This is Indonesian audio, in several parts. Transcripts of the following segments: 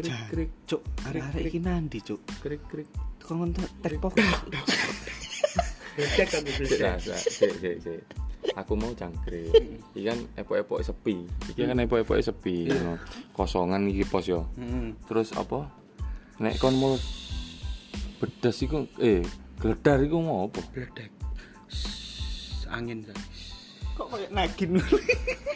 krik krik Cuk, arek-arek iki nandi, Cuk. krik krik. Kon tek pok. Beda kan aku mau cangkrik iki kan epok-epok sepi. Iki kan epok-epok sepi ngono. Kosongan iki pos yo. Heeh. terus apa? Nek kon mau bedas iku eh gledar iku mau apa? Bledek. Shhh, Angin sa. Kok koyo nagin.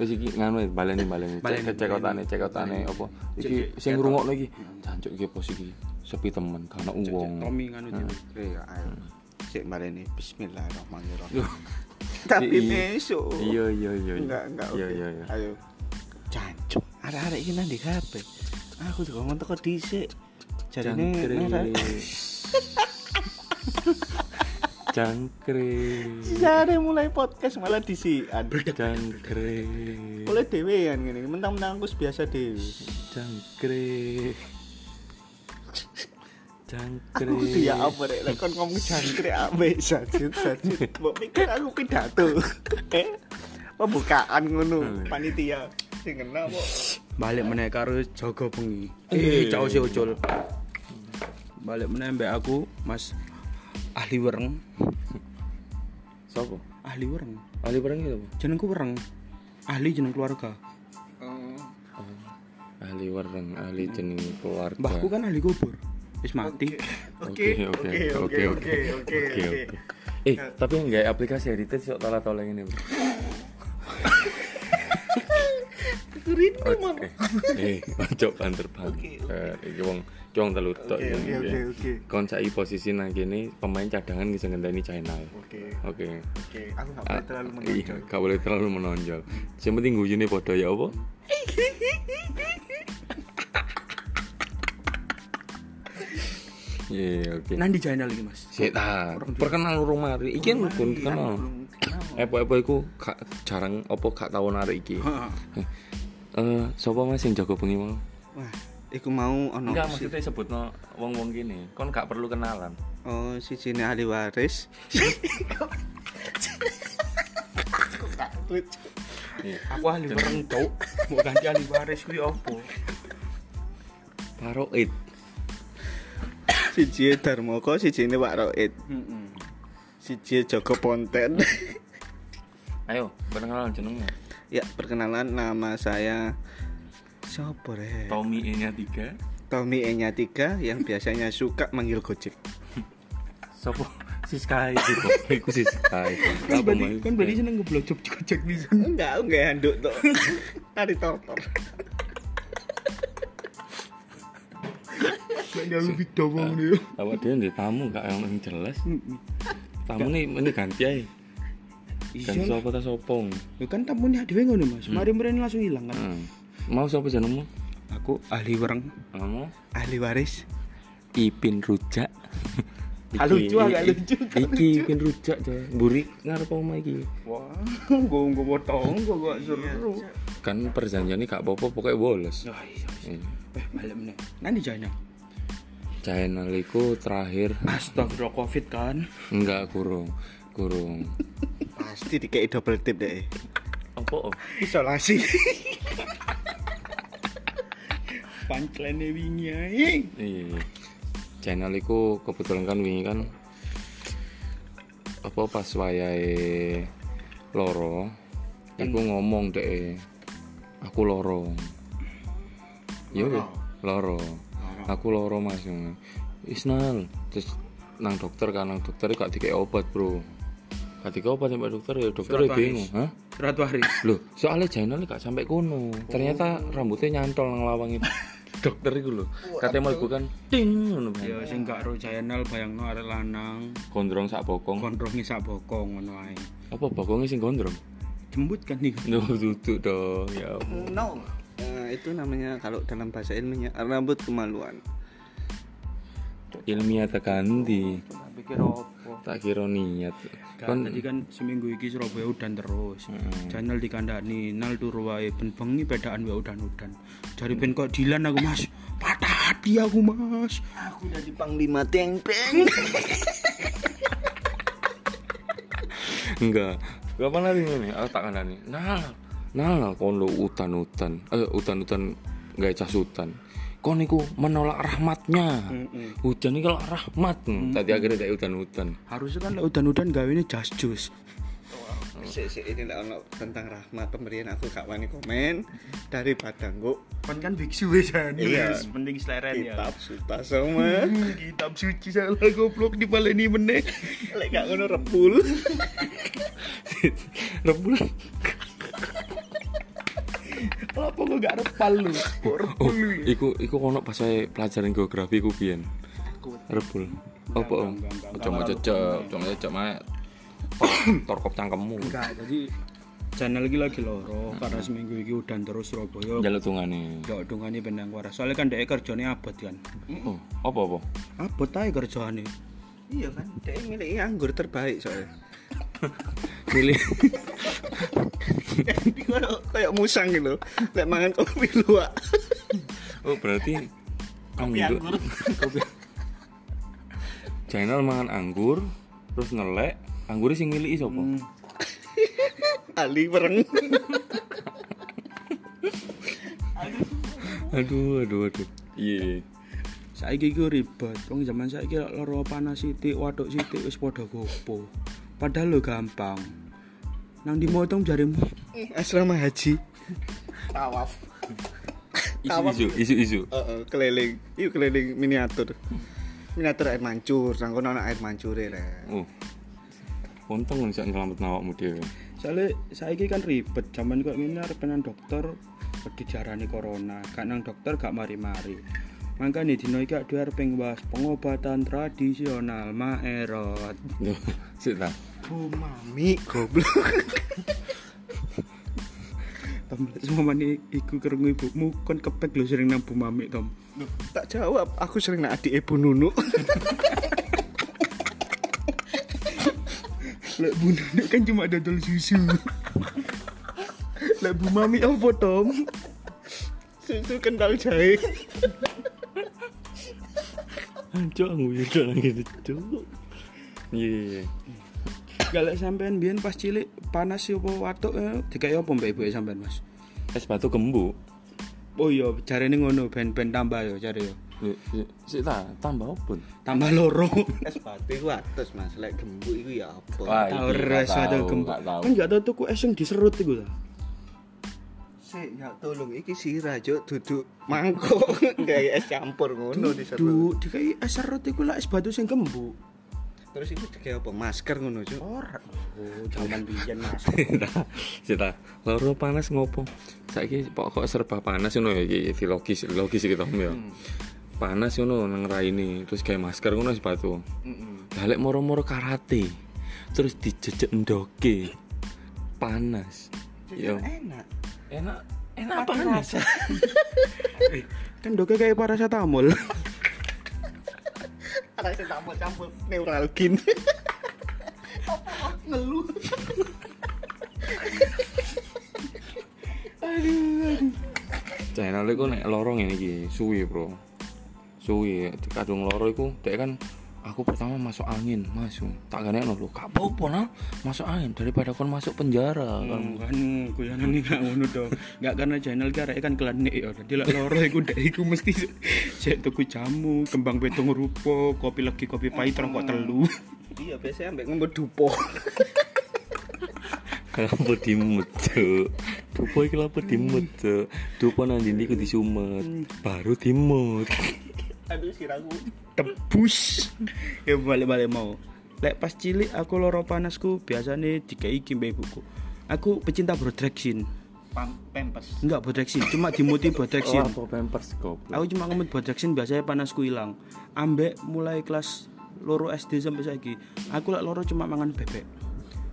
wis iki nganu baleni baleni Baleni, cek cekotane cekotane apa iki sing ngrungokno iki jancuk iki pos iki sepi temen karena uwong Tommy nganu dhewe. Iya, ayo. Sik mareni bismillahirrahmanirrahim. Tapi i- besok. iya iya iya Enggak, enggak. iya iya iya Ayo. Cancuk. Arek-arek iki nandi kabeh. Aku juga ngomong teko dhisik. Jarine. Jangkrik Jare mulai podcast malah disian. Jangkrik Oleh dhewean ngene. Mentang-mentang aku biasa dhewe. Jangkrik Jangkrik Aku ya apa rek lek kon ngomong jangkrik ambek sajid sajid. Mbok pikir aku pidato. Eh, pembukaan ngono panitia sing kena kok. Balik meneh karo jaga bengi. Eh, jauh sih ucul. Balik meneh mbek aku, Mas ahli wereng. Sopo? Ahli wereng. Ali barang itu apa? Jenengku wereng. Ahli jeneng keluarga. Ahli wareng, ahli jeneng keluarga Mbahku kan ahli kubur. Wis mati. Oke oke oke oke oke oke Eh tapi nggak aplikasi edited sok tolak tolak ini bro. Turin Oke. Eh, ojo banter banter. Iki wong wong telu tok. Oke, oke, oke, oke. Kon saiki posisi nang kene pemain cadangan bisa ngenteni channel. Oke. Oke. Oke, aku gak Ah, boleh terlalu Iya, menonjol. gak boleh terlalu menonjol. Yang penting guyune padha ya apa? Iya, oke. Nang di channel iki, Mas. Sik ta, perkenal rumah mari. Iki kan rukun kenal. Epo-epo iku gak jarang apa gak tau narik iki. Eh, sapa Mas sing jaga bengi mau? Wah, iku mau ono Enggak, si- maksudnya sebutno wong-wong gini. Kon gak perlu kenalan. Oh, si Cine ahli waris. Iya. Aku ahli wereng, Cuk. Mau ganti ahli waris kuwi opo? Paroid. Siji Darmoko, siji ini Pak Roid. Heeh. Siji Joko Ponten. Ayo, perkenalan jenengmu. ya, perkenalan nama saya Siapa re? Tommy E-nya 3. Tommy Enya 3 yang biasanya suka manggil Gojek. Sopo? Si Sky iku. Iku si Sky. Kan berarti Mas? kan berarti seneng ngeblojok cek bisa. Enggak, enggak handuk tuh. Tari tortor. Kayak lebih dawang nih. Awak dia di tamu gak yang jelas. Tamu nih ini ganti aja. Ganti Iya. sopo ta sopong. Ya kan tamunya dhewe ngono, Mas. Mari mrene langsung hilang kan. Mau siapa jenengmu? Aku ahli wereng. Kamu? Ahli waris. Ipin rujak. Ah, lucu, agak lucu, Iki Ipin rujak coy. Burik ngarep omah iki. Wah, gue gue potong, gue gak seru. Kan perjanjiannya gak apa-apa pokoknya bolos. Oh iya. Iya. Eh, balik meneh. Nanti jangan. Channel iku terakhir Astagfirullah Covid kan. enggak kurung. Kurung. Pasti dikei double tip deh. Apa? Isolasi. Punchline wingi ae. Iya. Channel iku kebetulan kan wingi kan apa pas wayahe loro iku ngomong deh aku loro. Iya weh, loro. Aku loro Mas. Isnal. Terus nang dokter kan nang dokter gak dikei obat, Bro. Gak dikei obat sampai dokter ya dokter ya bingung, hah? Surat waris. Loh, soalnya channel gak sampai kono. Ternyata rambutnya nyantol nang lawang itu. Dokter itu loh. Katanya mau bukan ting ngono kan. Ya sing gak ro channel bayangno arek lanang Gondrong sak bokong. gondrongi sak bokong ngono ae. Apa bokongnya sing gondrong? Jembut kan nih. Duh, duduk dong. Ya. No. Nah, itu namanya kalau dalam bahasa ilmiahnya rambut kemaluan. Ilmiah tekan di. Tak kira niat. Kan tadi kan seminggu iki Surabaya udan terus. Hmm. Channel dikandani nal turu wae ben bengi bedaan wae udan-udan. Dari ben kok Dilan aku Mas. Patah hati aku Mas. Aku jadi panglima teng-teng. enggak. Kapan hari ini? Aku tak kandani. Nah, nah, nah, kono utan-utan. Eh, utan-utan cas hutan kau niku menolak rahmatnya. Hujan ini kalau rahmat. Tadi akhirnya dari hutan-hutan Harusnya kan udan-udan gawe ini jas jus. Sik sik ini lah ono tentang rahmat pemberian aku gak wani komen. Daripada engko Kan kan biksu wis Iya. penting seleren ya. kitab suta sama Kitab suci salah goblok dipaleni meneh. lek gak ngono rebul. Rebul Apa kok gak repal lu? Kok repal oh lu? ya? iku iku kono pas saya pelajaran geografi ku pian rebul apa om ojo mau cecek ojo mau cecek mah torkop cangkemmu Enggak, jadi channel iki lagi loro karena seminggu iki udan terus Surabaya. jaluk tungane Gak dungane benang waras. Soalnya kan dhek kerjane abot kan. oh apa apa Abot ae kerjane. iya kan dia milik anggur terbaik soalnya milih. Kayak kayak musang gitu. Lek mangan kopi luwak. Oh berarti anggur. kopi channel mangan anggur terus ngelek. Anggurnya sing milih sapa ali pereng. Aduh aduh aduh. Iya. Saiki iku ribet. Wong zaman saiki loro panas sithik, waduk sithik wis padha gopo. Padahal lo gampang. Nang di motong jarimu asrama haji. Tawaf. Isu isu isu isu Heeh, keliling. Yuk keliling miniatur. Miniatur air mancur. Sangkono ana air mancure rek. Oh. Untung bisa nyelamat awakmu dhewe. Soalnya saiki kan ribet, zaman kok ngene arep nang dokter dijarani corona, gak nang dokter gak mari-mari. Makanya dino iki aku arep bahas pengobatan tradisional maerot. Duh, sik ta bu mami goblok Tom semua mani iku kerungu ibumu kon kepek lu sering nang Bu Mami Tom. tak jawab aku sering nak adik ibu nunu Lek Bu Nenek kan cuma dodol susu. Lek Bu Mami apa Tom? susu kental jahe Cok, aku juga lagi gitu. Iya. Galak sampean biyen pas cilik panas yo apa watuk eh, dikai apa mbak ibu sampean Mas? Es batu gembu. Oh iya, jarene ngono ben-ben tambah yo jare yo. Ya, ya, Sik ta, tambah apa? Tambah loro. es batu iku atus mas lek gembu iku ya apa tahu, gembok. gak tahu. Kan gak tau tuku es yang diserut iku ta. Sik ya tolong iki sirah juk duduk mangkok gawe es campur ngono di Duh, dikai es serut iku es batu sing gembuk. terus itu digawe apa masker ngono juk Ora. Oh, zaman biyen Mas. Sita, Sita, loro panas ngopo? Saiki pokok serba panas ngono ya iki logis, logis iki Tom ya. Panas ngono nang raine, terus kayak masker ngono sepatu. Lah lek moro-moro karate, terus dijejek ndoke. Panas. Yo. enak Enak, enak panas. Eh, kan doke kayak paracetamol. sing campur neuralgin ngeluh Channel iku nek lorong ini iki suwi, Bro. Suwi, kadung loro iku dek kan aku pertama masuk angin, masuk. Tak gane lho, gak apa-apa nah, masuk angin daripada kon masuk penjara kan. kan kuyanan ini gak ngono dong. Gak karena channel karek kan klenik ya. Dadi lek loro iku ndek iku mesti sik tuku jamu, kembang betung rupa, kopi legi kopi pahit rokok telu. iya biasanya ambek ngombe dupo Kenapa dimut, Cuk? Dupo iki lapo dimut, Cuk? Dupo nang ndi iku disumet, baru dimut. aduh Tebus. ya balik-balik mau. Lek pas cilik aku loro panasku biasanya dikai mbak ibuku. Aku pecinta Bodrexin. Pam pempes Enggak Bodrexin, cuma dimuti Bodrexin. apa pampers goblok. Aku cuma ngemut Bodrexin biasanya panasku hilang. Ambek mulai kelas loro SD sampai saiki, aku lek loro cuma mangan bebek.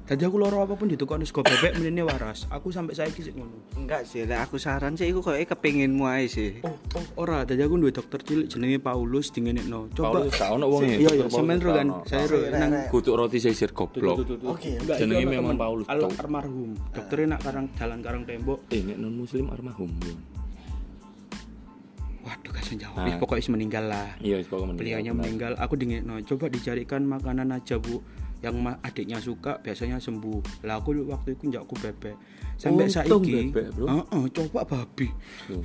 Tadi aku loro apa pun ditukokno sego bebek menene waras. Aku sampai saiki sik ngono. enggak sih lek aku saran sih iku koyo kepengin muai sih Oh, oh, ora, tadi aku duwe dokter cilik jenenge Paulus dingenekno. Coba Paulus gak ono wong ya. Iya, iya, semen ro kan. Saya ro nang Kutuk roti sisir goblok. Oke, Enggak, Jenenge iki ono memang. Paulus, almarhum. Dokternya nak karang jalan karang tembok. Eh, nek non muslim armahum. yo. Waduh, kasih jauh. Ah. Pokoknya is meninggal lah. Iya, pokoknya meninggal. Beliaunya meninggal. Aku dingin, coba dicarikan makanan aja bu yang adiknya suka biasanya sembuh lah aku waktu itu njakku bebek sampai Untung saiki bebek, bro. Heeh, coba babi Tuh.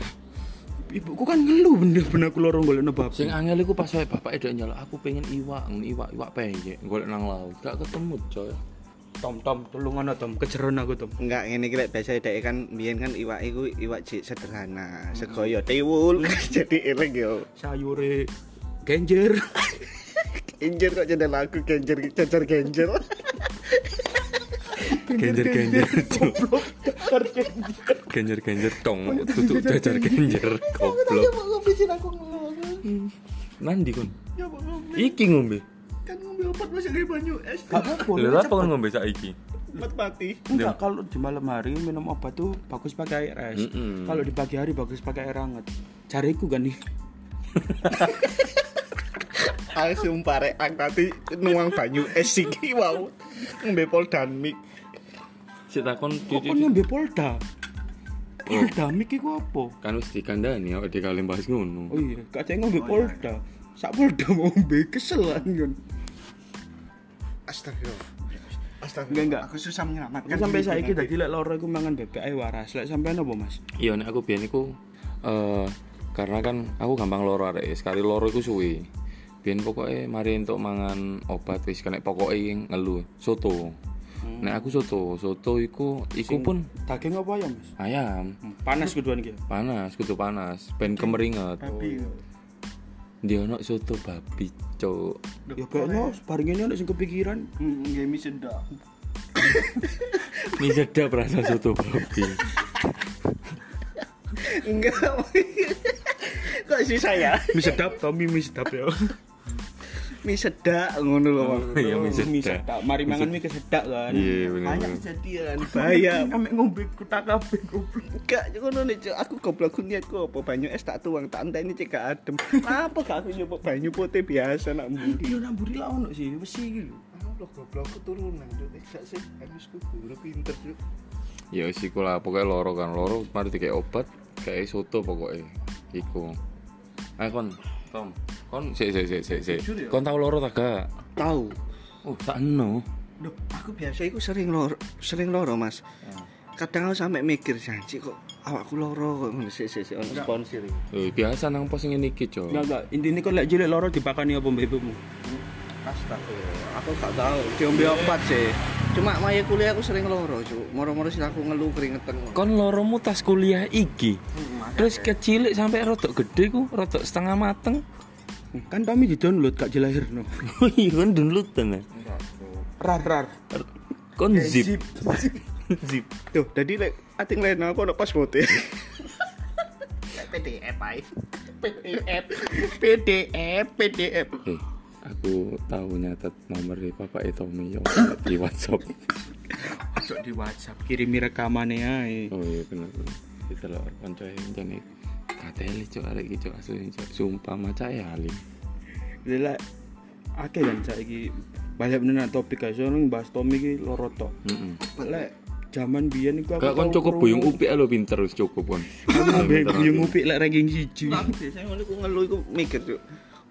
ibuku kan ngeluh bener-bener aku loro golek babi Sing angel iku pas wae bapak edek nyala aku pengen iwak, ngono iwak iwak peyek golek nang laut. Gak ketemu, coy. tom tom tolong ana tom kejeron aku tom Enggak, ngene iki lek biasa dhek kan biyen kan iwak iku iwak jik sederhana. Sego yo tiwul jadi eling yo. sayure genjer Genjer kok jadi lagu genjer cacar genjer. Genjer genjer. Genjer genjer tong, tutuk jajar genjer goblok. ngopi sih aku ngomong. Nandi kon? Iki ngombe. Kan ngombe obat masih kayak banyu es. Lha apa kon ngombe saiki? Obat mati. enggak kalau di malam hari minum obat tuh bagus pakai air es kalau di pagi hari bagus pakai air hangat cariku kan nih Aku sumpah rek aku tadi nuang banyu es iki wow. Ngombe poldanmik. Sik takon kok kon ngombe polda polda mik iku apa kan wis dikandani awake dhewe bahas ngono. oh iya gak cek ngombe polda sak polda mau ngombe kesel kan Astagfirullah. Astagfirullah. Enggak, enggak. Aku susah menyelamatkan. Kan sampai nanti. dadi lek loro iku mangan bebek ae waras. Lek sampean apa, Mas? Iya nek aku biyen iku eh karena kan aku gampang loro arek sekali loro iku suwi. Biyen pokoknya mari untuk mangan obat wis kena pokoknya ngeluh soto. Nek aku soto, soto iku iku pun Daging apa ya, Mas? ayam Panas keduan iki. panas kudu panas ben kemeringet Babi. dia ono soto babi cuk Ya kayaknya bareng ini ada sing kepikiran. Hmm, nggak mie sedap. ini sedap rasa soto babi Enggak. Kok sih saya? Mie sedap, Tommy mie sedap ya. Mie sedak ngono loh. Bang. Iya, mie sedap. Mie sedap. Mari mangan mie kesedak kan. iya bener Banyak kejadian. Bahaya. Ame ngombe kutak kabeh goblok. Enggak, ngono nih, Cuk. aku goblok niatku apa banyu es tak tuang tak enteni cek gak adem. Apa gak aku nyoba banyu putih biasa nak mudi. Yo nang buri lah ono sih, besi iki lho. Allah goblok keturunan. Eh, Gak sih, harus kudu pinter ya wis iku lah pokoknya loro kan loro mari dikek obat kayak soto pokoknya iku ayo kon tom kon sik sik sik sik sik Jujur ya? kon tau loro tak gak Tahu. oh sakno Duh, aku biasa iku sering loro, sering loro, Mas. Kadang aku sampe mikir janji kok awakku loro kok ngono sik sik sik ono sponsor iki. Eh, biasa nang pos ngene iki cok Enggak enggak, intine kok lek cilik loro dipakani apa mbek ibumu? Astagfirullah, aku gak tahu diombe obat sih. Cuma maya kuliah aku sering loro, Cuk. Moro-moro sih aku ngeluh keringetan. kon loromu tas kuliah iki terus kecilik sampai rodok gede ku rodok setengah mateng Kan Tommy di download gak dilahirno. oh iya kon download tenan Rar rar. kon zip Zip. Tuh, jadi lek ating lain aku ono password. PDF ae. PDF. PDF, PDF. eh aku tahu nyatet nomor di bapak itu yo di WhatsApp Masuk di WhatsApp kirimi rekamane ae. oh iya bener bener kita lo konco jane kateli cok arek iki cok asli cok sumpah maca ya alim Lek akeh kan saiki banyak bener topik guys, orang bahas Tommy iki loro tok. heeh Lek zaman biyen iku aku kon cukup buyung upik lo pinter wis cukup kon. Ngombe buyung upik lek ranking siji. Aku biasanya ngono iku ngeluh iku mikir, Cuk.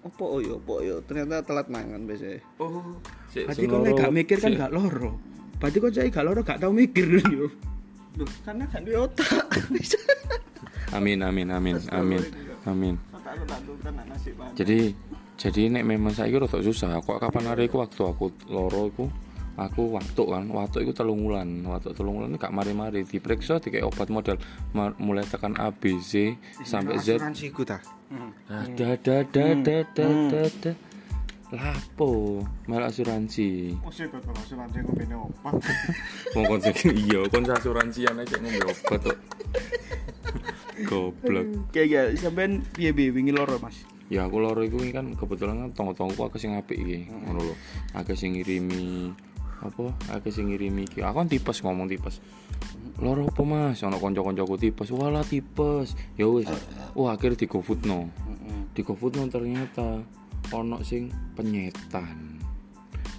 Opo yo, opo yo. Ternyata telat mangan biasanya. Oh. Berarti loro- gak mikir kan gak loro. Berarti kok saya gak loro gak tau mikir yo. Duh, karena kan di otak. Amin amin amin amin amin. Jadi jadi nek memang saiki rada susah. Kok kapan hari iku waktu aku loro iku? Aku waktu kan waktu itu telung wulan. Waktu telung wulan gak mari-mari. Diperiksa dikek obat model mulai tekan A B C sampai Z. Asuransi ku ta. ada ada ada ada ada ada ada lapo mel asuransi. Oh, sih asuransi obat. mau konsep iya kon asuransian aja ngombe obat kok. Goblok. Kayak gak sampean piye piye wingi loro Mas. ya aku loro iku kan kebetulan kan tonggo-tonggo aku sing apik iki ngono lho. Aku sing ngirimi apa? Aku sing ngirimi iki. Aku kan tipes ngomong tipes. Loro apa mas? Ono kanca-kancaku tipes. Walah tipes. Ya wis. Wah akhirnya di GoFood no di GoFood no ternyata ono sing penyetan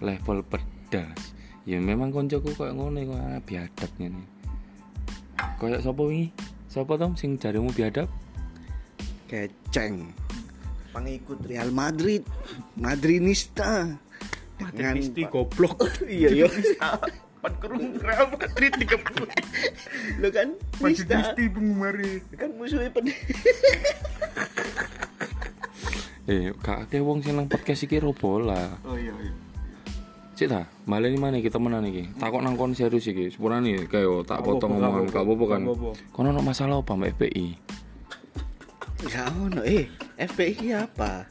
level pedas ya memang koncoku kayak ngono kok ah, biadab ngene kayak sapa wingi sapa tom sing jarimu biadab Keceng. Pengikut Real Madrid. Madridista. Dengan Madridisti goblok. iya iya. Pan kerung Real Madrid dikepung. Lo kan Nista penggemari. kan musuhnya pen Eh, kak akeh wong sing nang podcast iki ro bola. Oh iya iya. Ta, malah ini mana kita menang iki. Takok nang kon serius iki. Sepurane kayak tak Gak potong omongan, gak gak apa-apa kan. Gak. Kono ono masalah apa mbak FPI? Enggak ono eh FPI apa?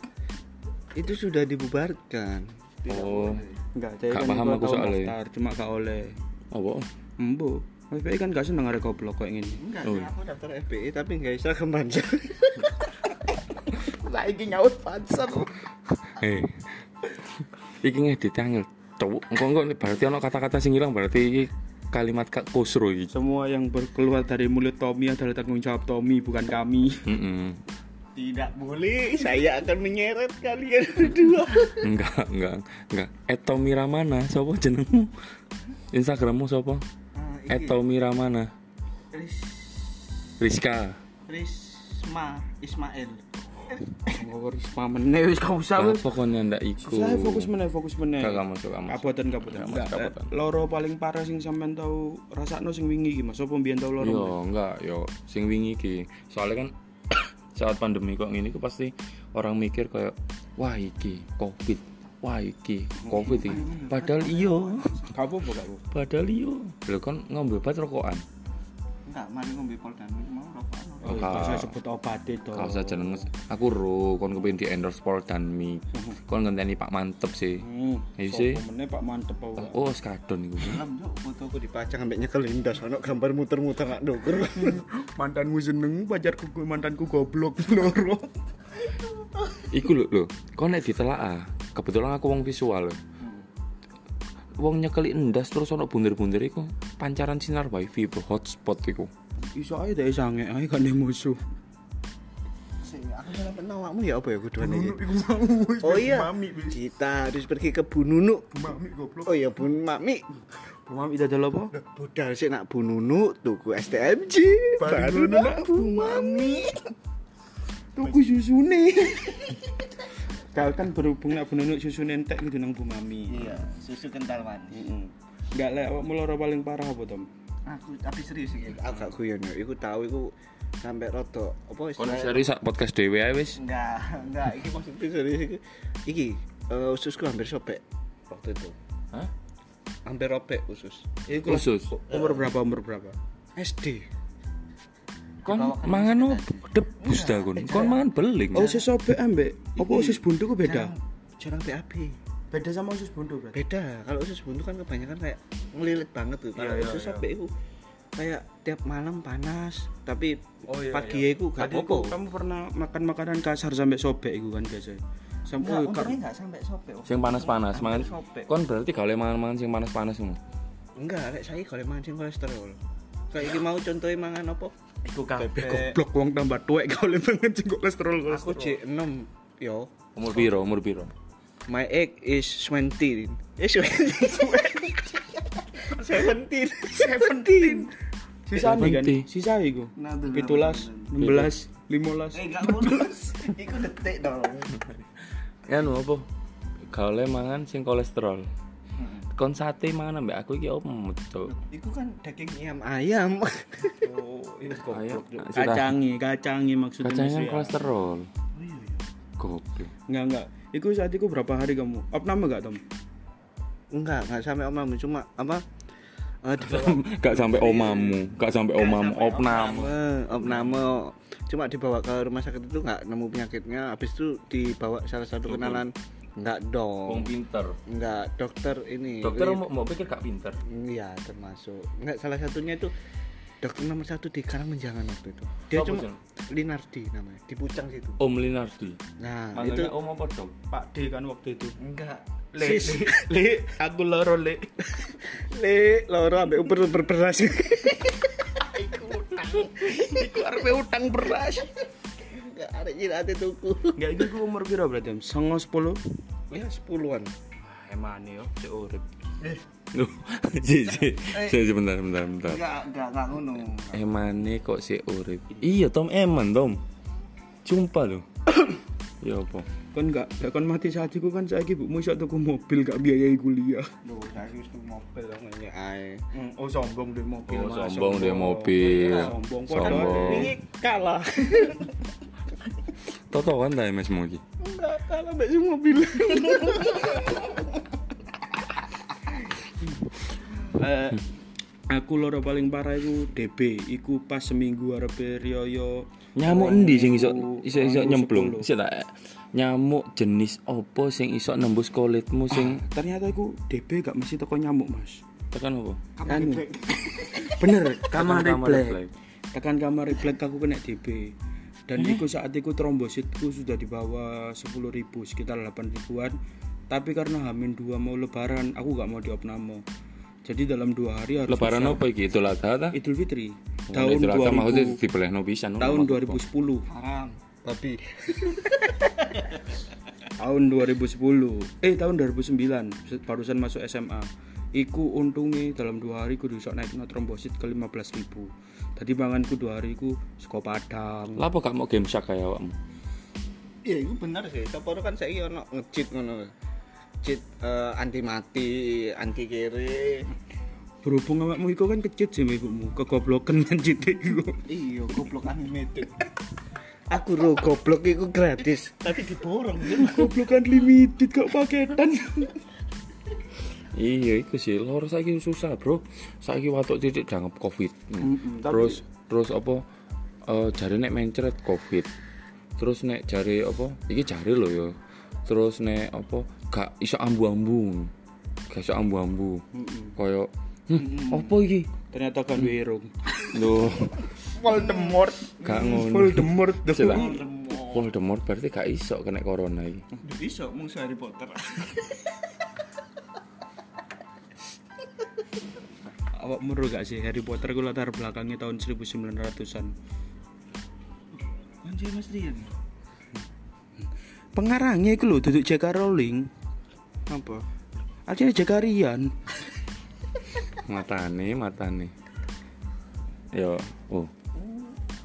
Itu sudah dibubarkan. Oh, Enggak, saya Gak kan paham aku soalnya. daftar, cuma gak oleh. apa? Embo. FPI kan gak seneng arek goblok kayak gini. Enggak, Oh. aku daftar FPI tapi enggak bisa ke Lagi nyaut panser. Eh. iki ngedit angel. Cowok, engko engko berarti ono kata-kata sing hilang berarti iki kalimat kak kusro iki. Semua yang berkeluar dari mulut Tommy adalah tanggung jawab Tommy, bukan kami. Heeh. Tidak boleh, saya akan menyeret kalian berdua. Enggak, enggak, enggak. Eto Miramana, sapa jenengmu? Instagrammu sapa? Ah, Eto Miramana. Ris, Rizka. Risma Ismail. Oh, Risma meneh wis gak usah wis. pokoknya ndak iku. Saya fokus meneh, fokus meneh. Gak gak masuk. Kabupaten kabupaten. Gak Enggak, kabupaten. eh, loro paling parah sing sampean tau rasakno sing wingi iki Mas. Sopo mbiyen tau loro? Yo, enggak, yo sing wingi iki. Soalnya kan saat pandemi kok ngene iku pasti orang mikir kayak wah iki Covid. Wah iki Covid iki. Padahal iyo, Gak apa-apa gak apa. padahal iyo. Lho kan ngombe obat rokokan. Enggak, mari ngombe poldan mau rokokan. Oh, gak usah sebut obat itu. Kau usah jeneng aku ro kon kepengin di endorse Pol dan Mi. Kon ngenteni Pak Mantep sih. Hmm. Iya sih. Meneh Pak mantep apa. Oh, skadon iku. Dalam yuk fotoku dipajang sampai nyekel lindas ono gambar muter-muter nggak ndukur. Mantanmu seneng, pacarku mantanku goblok loro. Iku lho, lho. Kau nek ditelaah, kebetulan aku wong visual. lho. Wong nyekeli endas terus ono bunder-bunder iku pancaran sinar wifi bro hotspot iku. Iso ae dek sange ae kan dia musuh. Sing aku pernah awakmu ya apa ya iki? iku mau. Oh iya. Kita harus pergi ke Bu Nunu. Mami goblok. Oh iya Bu Mami. Bu Mami dadal apa? Budal sih nak Bu Nunu tuku STMJ. Baru nak Bu Mami. Tuku susune. Kau kan berhubung nak bununuk susu nentek gitu nang Bu Mami. Iya, susu kental manis. Heeh. Enggak lek awakmu lara paling parah apa, Tom? Aku tapi serius iki. Aku gak guyon ya. Iku tahu iku sampai roto apa Kon istilah- seri sak podcast dhewe ae wis. Enggak, enggak. Iki maksudnya serius iki. Iki eh, ususku hampir sobek waktu itu. Hah? Hampir robek usus. Iku Khusus. umur berapa umur berapa? SD. Kon mangan opo? Debus dah kon. Kon mangan beling. Oh, usus sobek ambek apa usus buntu ku beda? Jarang BAB. Beda sama usus buntu berarti. Beda. Kalau usus buntu kan kebanyakan kayak ngelilit banget tuh. Kalau Iya, iya, usus iya. sobek itu kayak tiap malam panas, tapi Oh, iya, pagi iya. itu gak kok kamu pernah makan makanan kasar sampai sobek iku kan biasa. Sampai Enggak, kar- enggak sampai sobek. Sing panas-panas mangan. Sobek. Kon berarti gak oleh mangan-mangan sing panas-panas ngono. Enggak, lek saya kalau mancing kolesterol. Kayak iki mau contohin mangan apa? Iku kabeh goblok wong tambah tuwek kau le banget sing kolesterol Aku kolesterol. J6 yo. Umur piro? Umur piro? My age is 20. Eh 20. 17. 17. Sisa nih kan? Sisa iku. Nah, bener, 17, 16, 15. Eh enggak mulus. Iku detik dong. Kan apa? Gak oleh mangan sing kolesterol. Kon sate mangan ambek aku iki opo metu. Iku kan daging ayam ayam. Oh, ini Ayo, goblok. sudah. Kacangi, kacangi maksudnya. Kacangnya Mas, kan ya. kolesterol. Goblok. Enggak, enggak. Iku saat itu berapa hari kamu? Opname enggak, Tom? Enggak, enggak sampai omamu cuma apa? Gak sampai omamu, gak sampai omamu, opnam. Eh, opname cuma dibawa ke rumah sakit itu nggak nemu penyakitnya habis itu dibawa salah satu kenalan nggak Wong dong pinter. nggak dokter ini Dokter mau, mau pikir gak pinter. iya termasuk nggak salah satunya itu dokter nomor satu di Karangmenjangan waktu itu dia Siapa, cuma Jon? Linardi namanya di Pucang situ Om Linardi. nah Manggilnya itu Om apa dong? Pak D kan waktu itu. enggak Le, Sis. le, le, aku loro le. le loro ambek uber uber beras Iku arep utang beras. Enggak ada jirat tuku Enggak iku iku umur piro berarti? Om? Songo 10. ya sepuluhan Emane yo, cek urip. Loh, si, si, si, sebentar, bentar, bentar. enggak enggak enggak ngono Emane kok si urip? Iya, Tom Eman, Tom. Jumpa lo. ya apa? Kon gak gak kon mati saja ku kan saiki bukmu iso tuku mobil gak biayai kuliah. Lho, saiki wis tuku mobil kok ngene ae. Oh sombong deh mobil. Oh, sombong dia mobil. Sombong Sombong. Ini kalah. Toto kan ta mes iki. Enggak kalah mbak sing mobil. Eh, aku loro paling parah iku DB iku pas seminggu arep riyo Nyamuk endi sing iso iso iso nyemplung? Sik tak nyamuk jenis opo sing iso nembus kulitmu sing ternyata iku DB gak mesti toko nyamuk mas tekan apa? anu bener kamar refleks. tekan kamar refleks aku kena DB dan iku saat itu trombositku sudah di bawah 10.000 sekitar 8 ribuan tapi karena hamin dua mau lebaran aku gak mau diopname jadi dalam dua hari harus Lebaran apa iki? Idul Adha ta? Idul Fitri Oh, tahun Idul maksudnya 2000 dibelehno pisan. tahun Maksud apa? 2010 Haram. Babi. tahun 2010 eh tahun 2009 se- barusan masuk SMA iku untungnya dalam dua hari ku bisa naik no trombosit ke 15 ribu tadi manganku dua hari ku seko padang Lah apa gak mau game shark kayak awakmu? Iya, itu bener sih. Toporo kan saiki ono nge-cheat ngono. Cheat eh, anti mati, anti kiri. berhubung awakmu iku kan kecit sih ibumu kegoblokan kan cite iku Iya, goblok unlimited. Aku ro goblok iku gratis, tapi diborong. goblokan limited kok paketan Iya, iku sih loro saiki susah, Bro. Saiki watuk titik dangep Covid. Hmm. Terus terus apa eh jare nek mencret Covid. Terus nek jare apa? Iki jare lho ya. Terus nek apa gak iso ambu-ambu. Gak iso ambu-ambu. Kaya hmm, apa iki? ternyata kan wirung Lho, Voldemort. gak ngono. Voldemort Sik tak. Voldemort berarti gak iso kena corona iki. Bisa mung Harry Potter. awak meru gak sih? Harry Potter ku latar belakangnya tahun 1900-an Anjir Mas Rian. pengarangnya itu loh duduk J.K. Rowling. Apa? artinya J.K. Rian. Matane matane. Yo oh.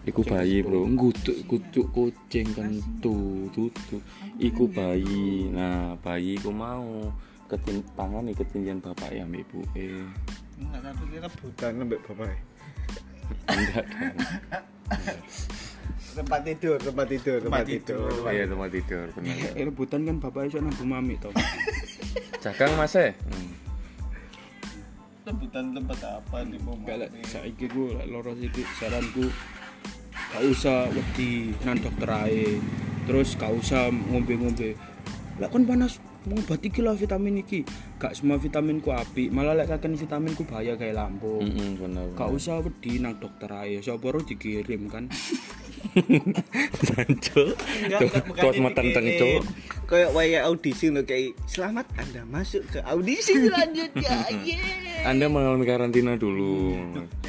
Iku bayi bro. Ngutuk kucuk kucing kentu tutuk. Iku bayi. Nah bayi iku mau. Ketin tangan ketindian bapak ya ibu eh Enggak aku kira budan mbek bapak. enggak dong Tempat tidur, tempat tidur, tempat tidur. iya tempat tidur bener Eh, rebutan kan bapak iso nang mami toh jagang mas eh hmm. Rebutan tempat apa nih mau Galak saiki ku loro sithik saranku gak usah wedi nang dokter ae. Terus gak usah ngombe-ngombe. Lek kon panas ngobati iki lah vitamin iki. Gak semua vitamin ku apik, malah lek kakek vitamin ku bahaya kayak lambung. Mm-mm, bener Gak usah wedi nang dokter ae. Sapa ro dikirim kan. Jancuk. Tuh meten cuk. Kayak waya audisi lo kayak selamat Anda masuk ke audisi selanjutnya. Anda mengalami karantina dulu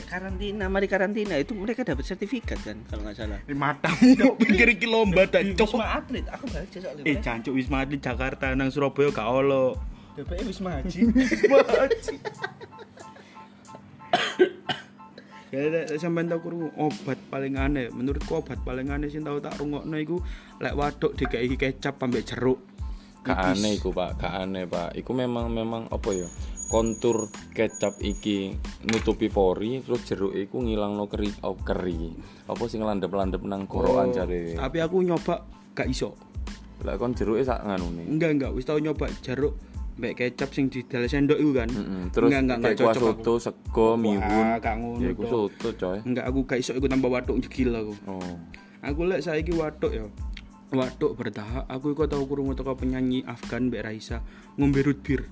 Karantina, mari karantina itu mereka dapat sertifikat kan kalau nggak salah. Matamu kok pikir iki lomba ta Wisma Atlet, aku baca soalnya. Eh jancuk Wisma Atlet Jakarta nang Surabaya gak ono. DPE Wisma Haji. Ya lek lek sampean tau krungu obat paling aneh, menurutku obat paling aneh sing tau tak rungokno iku lek waduk dikai kecap ambek jeruk. Gak aneh iku pak, gak aneh pak. Iku memang memang apa ya? Kontur kecap iki nutupi pori, terus jeruk iku ngilangno keri, oh keri. Apa sing landep-landep nang gorokan jare. Tapi aku nyoba gak iso. Lah kon jeruke sak nganune. Enggak enggak, wis tau nyoba jeruk mbek kecap sing di dalam sendok iku kan. Heeh. Terus enggak enggak enggak cocok. aku. soto, sego, mihun. Gak ngono. Ya iku Tok. soto coy. Enggak aku gak iso iku tambah waduk jegil aku. Oh. Aku lek saiki waduk ya. Waduk bertahap, aku iku tau krungu teko penyanyi Afgan Mbak Raisa ngombe root beer.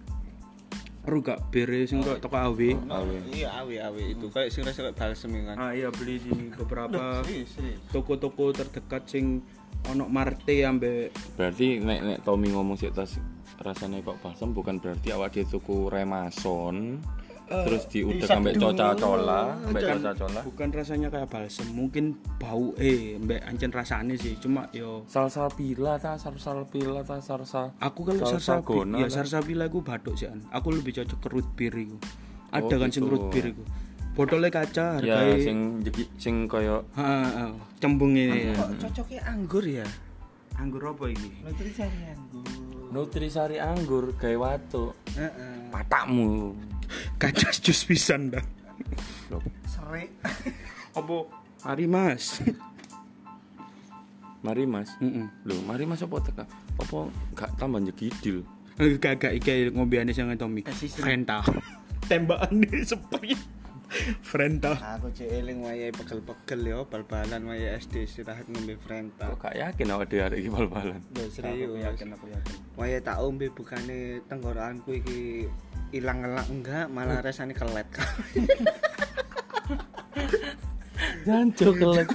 Gak bir sing kok teko AW. Awe. Iya, awi awi itu kayak sing rasa kayak balsem kan. Ah iya beli di beberapa toko-toko terdekat sing ono Marte ambek Berarti nek nek Tommy ngomong sik tas rasanya kok balsam bukan berarti awak dia tuku remason terus diudek ambek coca cola, ambek coca cola. bukan rasanya kayak balsam, mungkin bau eh mbek ancen rasane sih, cuma yo Salsabila ta, salsabila ta, salsa. aku kalau Salsa sarsabila gona ya lah. sarsabila aku batuk sih an. Aku lebih cocok ke root beer iku. Ada Oh, kan sing gitu. root beer iku. Botolnya kaca Ya harganya sing jeki- sing kaya ha, ha, cembung ini ya. Kok cocoknya anggur ya? Anggur apa iki? Nutrisari anggur. Nutrisari anggur gawe watu. Heeh. Patakmu. Kacas jus pisan dah. Loh, Serik. Apa? Mari Mas. mari Mas. Heeh. Loh, mari Mas apa teka? Apa gak tambah nyegidil? Gagak iki ngombeane sing Tommy. Frenta. Tembakane sepi. Frenta. Aku cek eling wayahe pegel-pegel ya bal-balan wayahe SD istirahat ngombe Frenta. Kok gak yakin awak dhewe arek iki bal-balan. Lho serius. Aku yakin, aku yakin. Wayahe tak ombe bukane tenggorokanku iki ilang ngelak enggak malah rasane kelet. Jancuk kelek.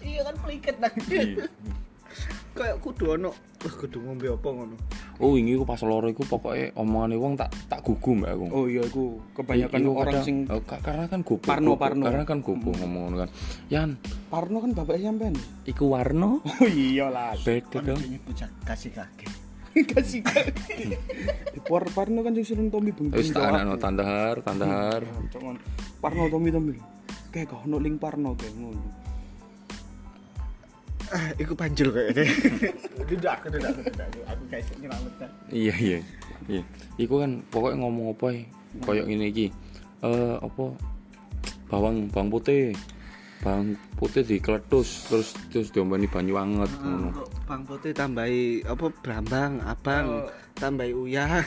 iya kan pliket nang. Iya. Kayak kudu ono, wah kudu ngombe apa ngono. Oh, wingi ku pas loro iku pokoke omongane wong tak tak gugu mbak aku. Oh iya iku kebanyakan Iku orang kadang- sing oh, ka- karena kan gopo. Parno, gopo. parno. Karena kan gopo ngomong ngono kan. Yan, Parno kan bapak sampean. iku warno Oh iya lah. beda dong. kasih kaki. Kasih kaki. Par Parno kan sing sering Tommy beng. Wis tak anakno tandahar, tandahar. Cuman Parno Tommy Tommy. Kayak kau ono link Parno kayak ngono. Ah, iku panjul kayaknya. Tidak, aku tidak, aku tidak. Aku guys nyelametkan. Iya, iya. Iya. Iku kan pokoknya ngomong apa ya? Koyok ngene iki. Eh apa? Bawang bawang putih. Bawang putih dikletus terus terus diombani banyu anget ngono. Kok Bang Putih tambahi apa brambang, abang, tambahi uyah.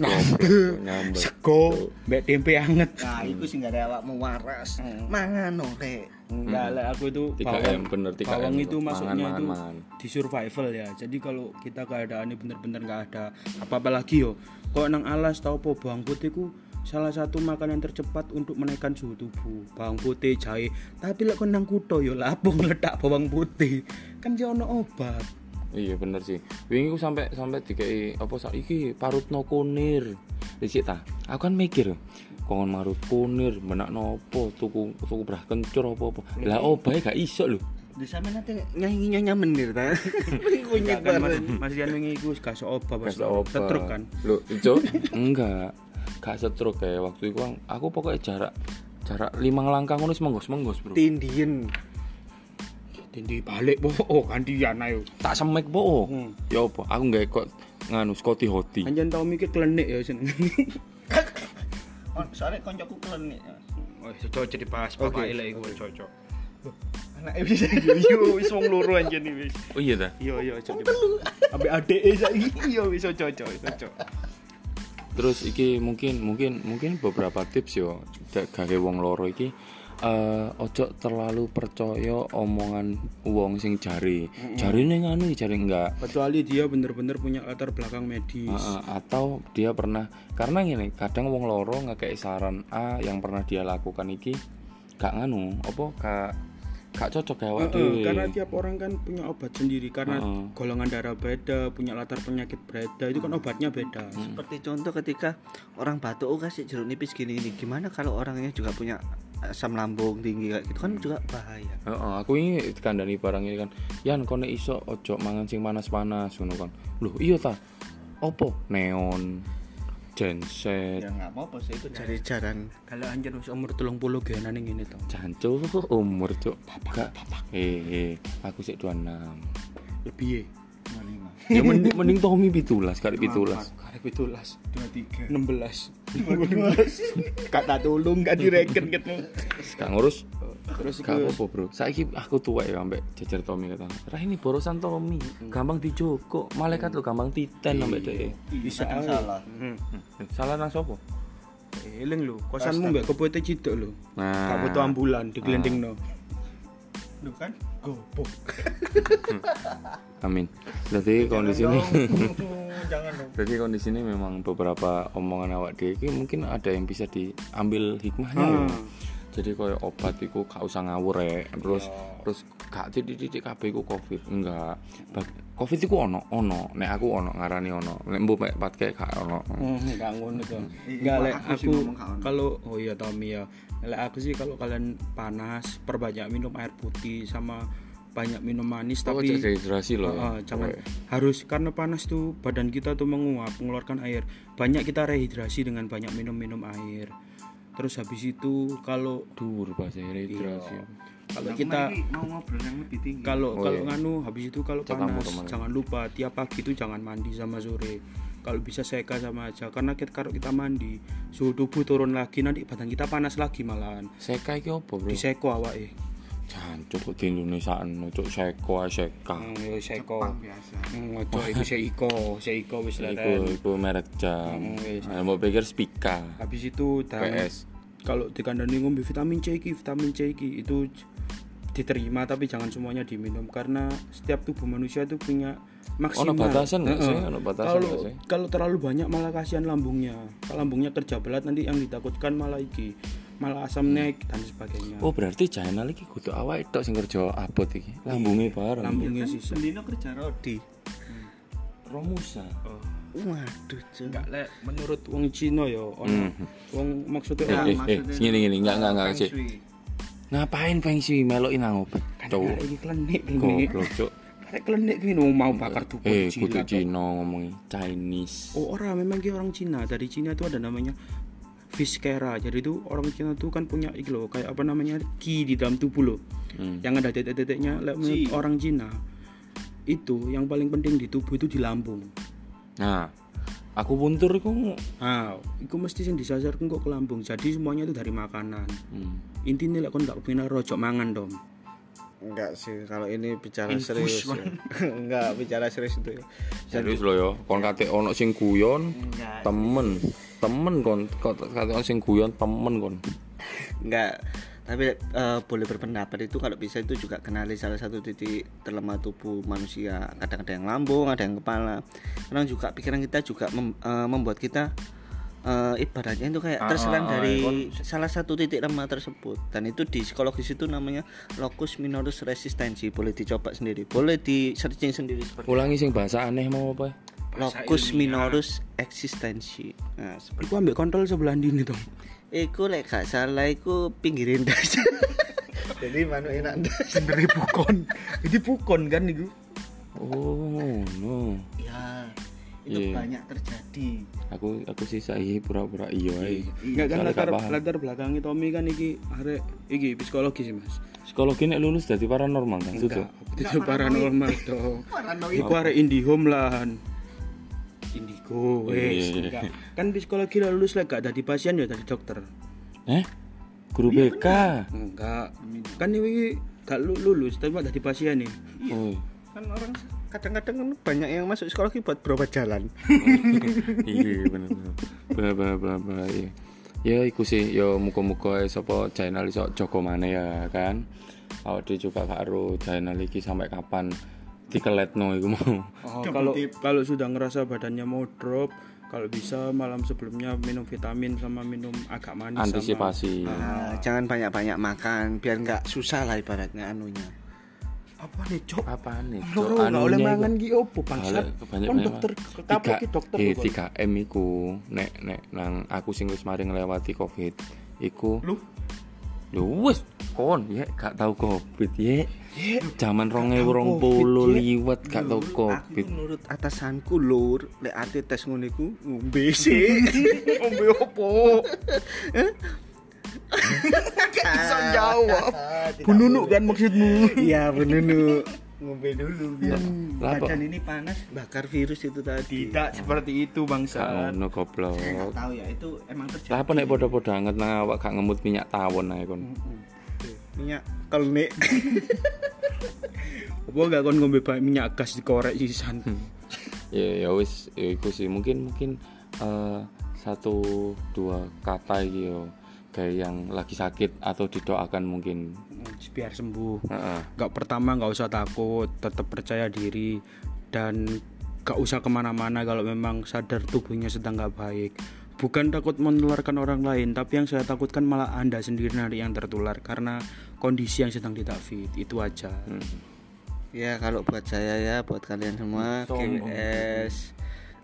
Nyambel. Sego, mbek tempe anget. Nah, iku sing gak ada awakmu waras. Mangan no, Rek. Enggak lah aku itu 3M, bawang, bener, 3M bawang itu. itu Mangan, masuknya mangan, itu mangan. di survival ya jadi kalau kita keadaannya bener-bener nggak ada apa-apa lagi yo kok nang alas tau apa bawang putih ku salah satu makanan tercepat untuk menaikkan suhu tubuh bawang putih jahe tapi lek kon nang kutho yo lapo ngeledak bawang putih kan dia ono obat Iya bener sih. Wingi ku sampai sampai dikei apa saiki parutno kunir. Dicik ta. Aku kan mikir kongon marut kunir menak nopo tuku tuku brah kencur apa-apa. Lah obahe gak iso lho. Di sana nanti nyanyi nyanyi menir ta. Kunyit kan bareng. mas Rian wingi iku kasih obat pas Kasih obat. setruk kan Lho, ijo? Enggak. Gak setruk kayak waktu itu aku, aku pokoknya jarak jarak lima langkah ngono wis menggos-menggos, Bro. Tindien. Dindi balik po oh gantian ayo Tak semek po. Hmm. Ya apa? Aku gak kok nganu Scotty Hoti. anjen tau mikir klenik ya seneng Oh, soalnya koncoku klenik. Oh, cocok jadi pas Oke. pakai lah iku cocok. Anak bisa Yo yo wis wong loro anjen iki wis. Oh iya dah. Yo yo cocok. Ambe adeke saiki yo wis cocok cocok. Terus iki mungkin mungkin mungkin beberapa tips yo gawe wong loro iki eh ojo terlalu percaya omongan wong sing jari. Jarine nganu jari enggak. Kecuali dia bener-bener punya latar belakang medis. Heeh, atau dia pernah karena gini kadang wong loro ngekei saran A yang pernah dia lakukan iki gak nganu apa gak gak cocok kayak awak Heeh, dhewe. karena tiap orang kan punya obat sendiri karena Heeh. golongan darah beda, punya latar penyakit beda, itu kan obatnya beda. Seperti contoh ketika orang batuk oh, kasih jeruk nipis gini gini. Gimana kalau orangnya juga punya asam lambung tinggi kayak gitu kan juga bahaya. Heeh, aku ini kandani barang ini kan. Yan kone iso ojo mangan sing panas-panas ngono kan. Loh, iya ta. Opo? Neon, genset, Ya nggak apa-apa sih itu cari jaran. Kalau anjir wis umur 30 genane ngene to. Jancu umur cuk. Gak. Eh, eh, aku sik 26. Lebih ya. Ya mending, mending Tommy 17 kali 17. Karek 17. Dua tiga. 16 Kak tak tolong gak direken gitu Gak ngurus. Terus Gak apa-apa, Bro. Saiki aku tuwek ya ambek jajar Tommy kata. Rah ini borosan Tommy. Gampang dijoko. Malaikat lo gampang titen ambek dhek. bisa Kadang ae. salah. Hmm. Salah nang sapa? Eling lho, kosanmu mbek kepote ciduk lho. Nah. Gak butuh ambulan digelendingno. Duh kan gobok. Amin. Jadi kondisi ini Jangan dong. Jadi kondisi ini memang beberapa omongan awak dhewe iki mungkin ada yang bisa diambil hikmahnya ya. Hmm. Jadi koyo obat iku gak usah ngawur ya. Terus terus gak titik-titik kabeh iku Covid. Enggak. Ba- Covid iku ono, ono. Nek aku ono ngarani ono. Nek mbok mek patke gak ono. Hmm, gak ngono to. Ih, Enggak lek aku kalau oh iya Tommy ya. Lek aku sih kalau kalian panas perbanyak minum air putih sama banyak minum manis Tapi tapi dehidrasi loh. Heeh, ya. jangan Pokoknya. harus karena panas tuh badan kita tuh menguap mengeluarkan air banyak kita rehidrasi dengan banyak minum-minum air terus habis itu kalau Dur bahasa rehidrasi. kalau Aku kita ini mau ngobrol yang lebih tinggi kalau Oh, kalau iya. nganu habis itu kalau panas teman. jangan lupa tiap pagi itu jangan mandi sama sore kalau bisa seka sama aja karena kita kalau kita mandi suhu tubuh turun lagi nanti badan kita panas lagi malahan Seka iki opo, Bro? diseko awake Jancuk kok di Indonesia anu cuk seko ae seka. Hmm, ya seko Jepang biasa Hmm, ojo iku seiko seiko wis Iku leren iku merek jam. Hmm, wis. Nah, mau pikir Spika. habis itu dan PS. kalau dikandani ngombe vitamin C iki vitamin C iki itu diterima tapi jangan semuanya diminum karena setiap tubuh manusia itu punya maksimal. Ono batasan nggak sih? Ono batasan Kalau sih? kalau terlalu banyak malah kasihan lambungnya. Kalau lambungnya kerja berat nanti yang ditakutkan malah iki malah asam naik dan sebagainya. Oh berarti channel iki kudu awake tok sing kerja abot iki. Lambunge bareng. Lambungnya kan sisa. Sendino kerja rodi Romusa. waduh cuy Enggak lek menurut wong Cina ya ono wong maksudnya Eh, orang eh, eh, maksudnya gini gini enggak enggak enggak sih. Ngapain Feng Shui meloki nang obat? Cowok. iki klenik klenik. Goblok, Cuk. Karek klenik kuwi no, mau bakar tubuh Eh, kudu Cok. Cina ngomongi Chinese. Oh orang memang dia orang Cina dari Cina itu ada namanya Fiskera jadi itu orang Cina tuh kan punya iki loh kayak apa namanya ki di dalam tubuh loh Hmm. yang ada menurut Ki. orang Cina itu yang paling penting di tubuh itu di lambung Nah, aku puntur iku ah itu mesti yang disasar kok ke lambung jadi semuanya itu dari makanan hmm. intinya lek kon gak kepingin rojok mangan dong enggak sih kalau ini bicara Infus, serius ya. enggak bicara serius itu ya. Serius lo ya, kon kate ono sing guyon, enggak temen, temen kon, kok ono sing guyon temen kon. enggak tapi eh, boleh berpendapat itu kalau bisa itu juga kenali salah satu titik terlemah tubuh manusia. Kadang ada yang lambung ada yang kepala. Kadang juga pikiran kita juga mem- eh, membuat kita eh, ibaratnya itu kayak Ah, terserang ah, ah, dari kon- salah satu titik lemah tersebut. Dan itu di psikologis itu namanya locus minoris resistensi. Boleh dicoba sendiri boleh di searching sendiri seperti Ulangi sing bahasa aneh mau apa? Locus ilmiah. minorus existensi nah seperti ambil kontrol sebelah dini dong Iku lek gak salah iku pinggirin das. Jadi manuk enak das. dari pukon jadi pukon kan itu Oh, no. Ya, itu Iya. banyak terjadi. Aku aku sih saiki pura-pura iya ae. Enggak kan latar, latar belakangnya Tommy kan iki arek iki psikologi sih mas Psikologi nek lulus dadi paranormal kan? Enggak, itu paranormal dong Paranoid. Iku arek Indihome lah Indigo Oh, iya, wes iya. enggak. Kan psikologi lah lulus lah gak dari pasien ya dari dokter Eh? Guru BK. Enggak Kan ini gak lu- lulus tapi dari pasien nih Oh. Kan orang kadang-kadang kan banyak yang masuk psikologi buat berobat jalan. iya bener bener bener bener, bener, iya. ya iku sih ya muka-muka sapa channel iso Joko mana ya kan awak dhewe juga karo channel iki sampai kapan dikeletno iku mau. Oh, kalau kalau sudah ngerasa badannya mau drop kalau bisa malam sebelumnya minum vitamin sama minum agak manis sama- antisipasi. Nah, jangan banyak-banyak makan biar nggak susah lah ibaratnya anunya. apa nih cok? Apa nih loro gak oleh mangan ki opo bangsat? kon dokter kapok ki dokter eh, kok. 3 M iku nek nek nang aku sing wis mari nglewati covid iku lu? Lho wis kon ya gak tau covid ya. Zaman Covid, 2020 ya. liwat gak tau Aku covid. menurut atasanku lur, lek ate tes ngono iku ngombe sih. ngombe opo bisa jawab bununu kan maksudmu Iya benunu ngombe dulu biar Lah, apa? badan ini panas bakar virus itu tadi. tidak seperti itu bangsa ngono goblok. Saya tahu ya itu emang terjadi. Lah apa nek padha-padha anget nang awak gak ngemut minyak tawon ae kon. Minyak kelnik. apa gak kon ngombe minyak gas dikorek sisan Ya ya wis ya iku sih. Mungkin mungkin eh, satu dua kata iki yo. Kayak yang lagi sakit atau didoakan mungkin. biar sembuh. Heeh. Gak pertama nggak usah takut. Tetap percaya diri. Dan gak usah ke mana-mana kalau memang sadar tubuhnya sedang gak baik. Bukan takut menularkan orang lain tapi yang saya takutkan malah anda sendiri nanti yang tertular. Karena kondisi yang sedang tidak fit itu aja Hmm. Ya kalau buat saya ya buat kalian semua Sombong. GWS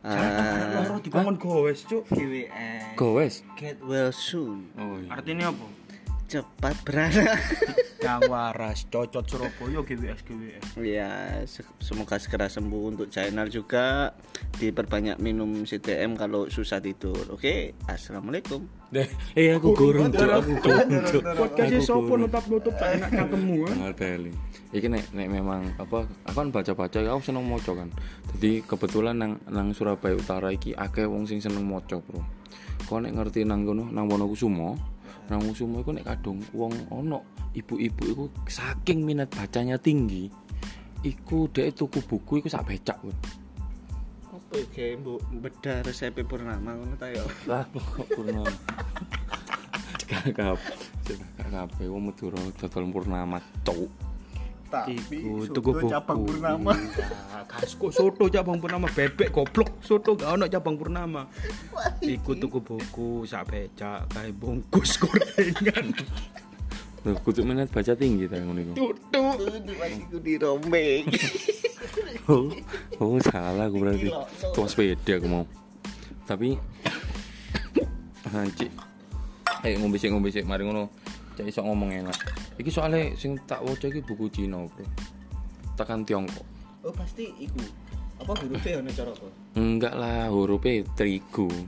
Jangan loro dibangun gowes cuk GWS Go wes. Get well soon. Oh iya. artinya apa cepat beranak yang waras cocot Surabaya GWS GWS ya se- semoga segera sembuh untuk channel juga diperbanyak minum CTM kalau susah tidur oke assalamualaikum Deh, eh aku gurung cuk, aku gurung cuk. podcast Aku sopo nutup nutup tak enak cangkemmu kan Tanggal beli. Iki nek nek memang apa aku kan baca-baca aku seneng maca kan. Jadi kebetulan nang nang Surabaya Utara iki akeh wong sing seneng maca, Bro. Kau nek ngerti nang kono nang Wonokusumo, nang Wonokusumo iku nek kadung wong ono ibu-ibu iku saking minat bacanya tinggi. Iku dhek tuku buku iku sak becak, Bro. apa iki mbok bedah resep purnama ngono ta yo Lah kok purnama. Kakap. Kakap wong Madura dodol purnama cuk. Iku tuku buku. Nah, Kasko soto cabang purnama bebek goblok soto gak ono cabang purnama. Iku tuku buku sak becak kae bungkus gorengan. Loh, kudu minat baca tinggi ta ngono iku. Tutuk. iku dirombeng Oh, oh salah aku berarti. Tuas sepeda aku mau. Tapi anjir. Eh ngombe sik ngombe sik mari ngono. Cek iso ngomong enak. Iki soalnya sing tak waca iki buku Cina, Bro. Tekan Tiongkok. oh pasti iku apa hurufnya ono cara apa Enggak lah, hurufnya terigu.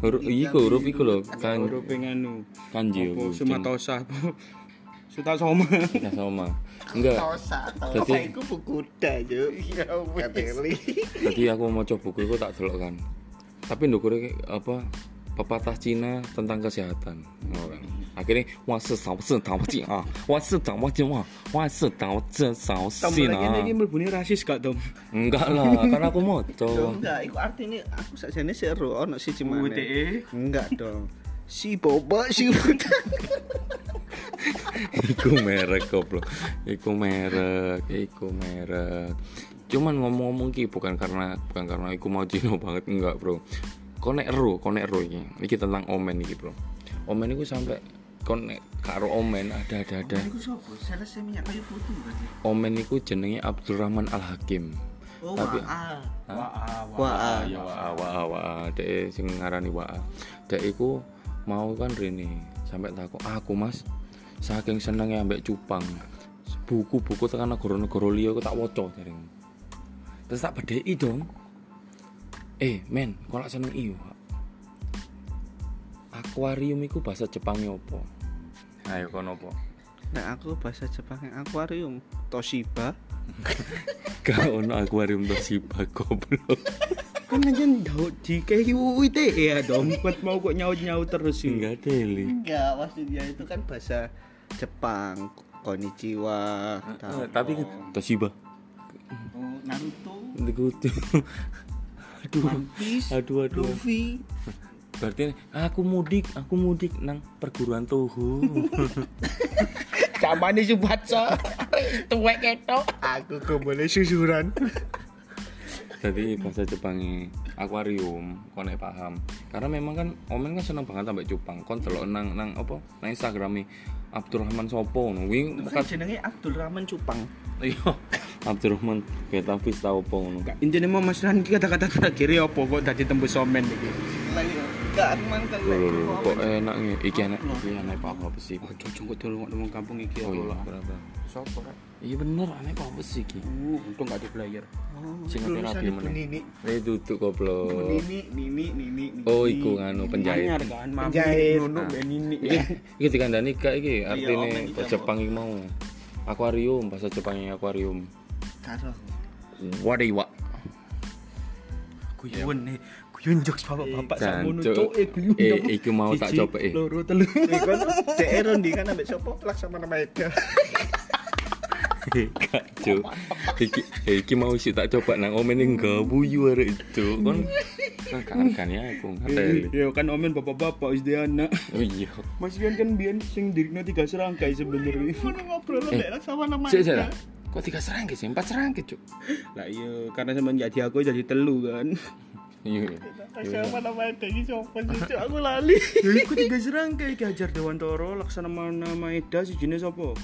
Huruf iku huruf iku lho, kan Huruf nganu. kanji. Apa huruf Sumatosa apa? Sutasoma. Cina. sama. Enggak. Jadi- iku buku kuda yo. Iya, Kateli. Tadi aku mau coba buku itu tak delok kan. Tapi ndukure apa pepatah Cina tentang kesehatan. Kan. Akhirnya wah ah, wah se tao ji wah, wah se tao ze sao si Tambah lagi na. ini melbuni rasis gak Tom? Enggak lah, karena aku mau Yo enggak, iku artinya aku sakjane seru ono siji mana. UTE. Enggak dong. Si boba si buta. Iku merek goblok. Iku merek, iku merek. Cuman ngomong-ngomong ki bukan karena bukan karena iku mau Cina banget enggak, Bro. Konek ero, konek ero iki. Iki tentang omen iki, Bro. Omen iku sampai konek karo omen ada ada ada. Iku sopo? Salah saya minyak kayu putih berarti. Omen iku jenenge Abdurrahman Al Hakim. Oh, Tapi- wah. Wah, Wah. ya wa wa wa dek sing ngarani wa. Dek iku mau kan rene sampai takut aku Mas saking senenge ambek cupang. Buku-buku tekan negara-negara liya aku tak waca jaring. Terus tak bedheki dong. Eh, men, kok lak seneng iyo. Akuarium iku bahasa Jepangnya apa? Ayo kon apa? Nah, aku bahasa Jepangnya akuarium. Toshiba. Gak ono akuarium Toshiba goblok. Kan aja daud di UTE ya dong. Buat mau kok nyaut-nyaut terus sih. Enggak deli. Enggak, maksudnya itu kan bahasa Jepang. Konnichiwa. Eh, tapi kan Toshiba. Oh, Naruto. Aduh, One Piece. aduh, aduh. Luffy. Berarti aku mudik, aku mudik nang perguruan Toho. Camane Subatso. Tuwek ketok. Aku boleh susuran. Jadi bahasa Jepangnya akuarium, kon paham. Karena memang kan Omen kan seneng banget sampai cupang. Kon delok nang nang apa? Nang Instagrame Abdurrahman Sopo ngono. Kuwi Kan jenenge Abdul Rahman Cupang. iya. Abdurrahman Beta Vista opo ngono. Intinya mau Mas Ran iki kata-kata terakhir ya apa kok tadi tembus somen iki. Iya. Lho kok enak nih. Iki enak, iki enak apa apa sih? Oh, cocok kok dulu ngomong kampung iki ya Oh iya, Allah. berapa? Sopo rek? Iya bener, aneh apa sih iki? Uh, untung gak di player. Sing terapi meneh. Nini. Eh duduk goblok. Nini, Nini, Nini, Nini. Oh, iku nganu penjahit. Anyar kan, Penjahit. ngono Nah. ben ini. Iki dikandani kak iki Iya, artine Jepang iki mau. Akuarium, bahasa Jepangnya akuarium. Karo. Wadiwa. Guyun nih, guyun jokes bapak-bapak sakmono Jancuk. cuk eh guyun. Eh, apa? iku mau tak coba, eh. Loro telu. Iku daerah ndi kan ambek sopo Laksamana Maeda. Kacau. Iki eh, iki mau sih tak coba nang omen ning gabuyu arek itu. Kon kan kan ya aku ngateli. Ya kan omen bapak-bapak wis di anak. Oh iya. Mas Ian kan biyen sing dirino tiga serangkai sebenarnya. Ngono ngobrol ambek Laksamana Sik sik. Kok tiga serangkit sih? Empat serangkit, Cuk. Lah iya, karena sampean jadi aku jadi telu kan. Iya. Laksamana Maeda iki sopo sih? Cuk? Aku lali. Ya iku tiga serangkai iki Hajar Dewantara Laksamana Maeda sijine sapa?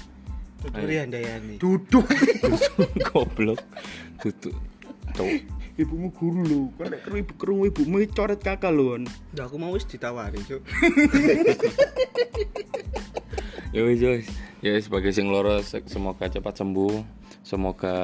Tuturi Handayani. Duduk. Goblok. Tutuk. Cuk. ibumu guru lho kok nek kerungu ibu kerungu ibumu coret kakak lho Ya aku mau wis ditawari, Cuk. ya wis ya wis ya sebagai sing loro se- semoga cepat sembuh semoga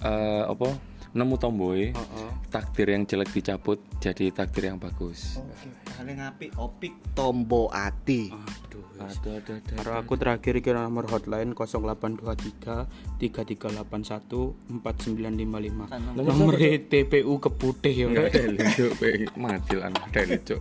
eh, apa nemu tomboy heeh takdir yang jelek dicabut jadi takdir yang bagus Oke, paling apik opik tombo ati. aduh aduh aduh aduh aku terakhir iki nomor hotline 0823 3381 4955. Kan Nomor TPU Keputih ya. Enggak ada lucu, mati lah, ada lucu.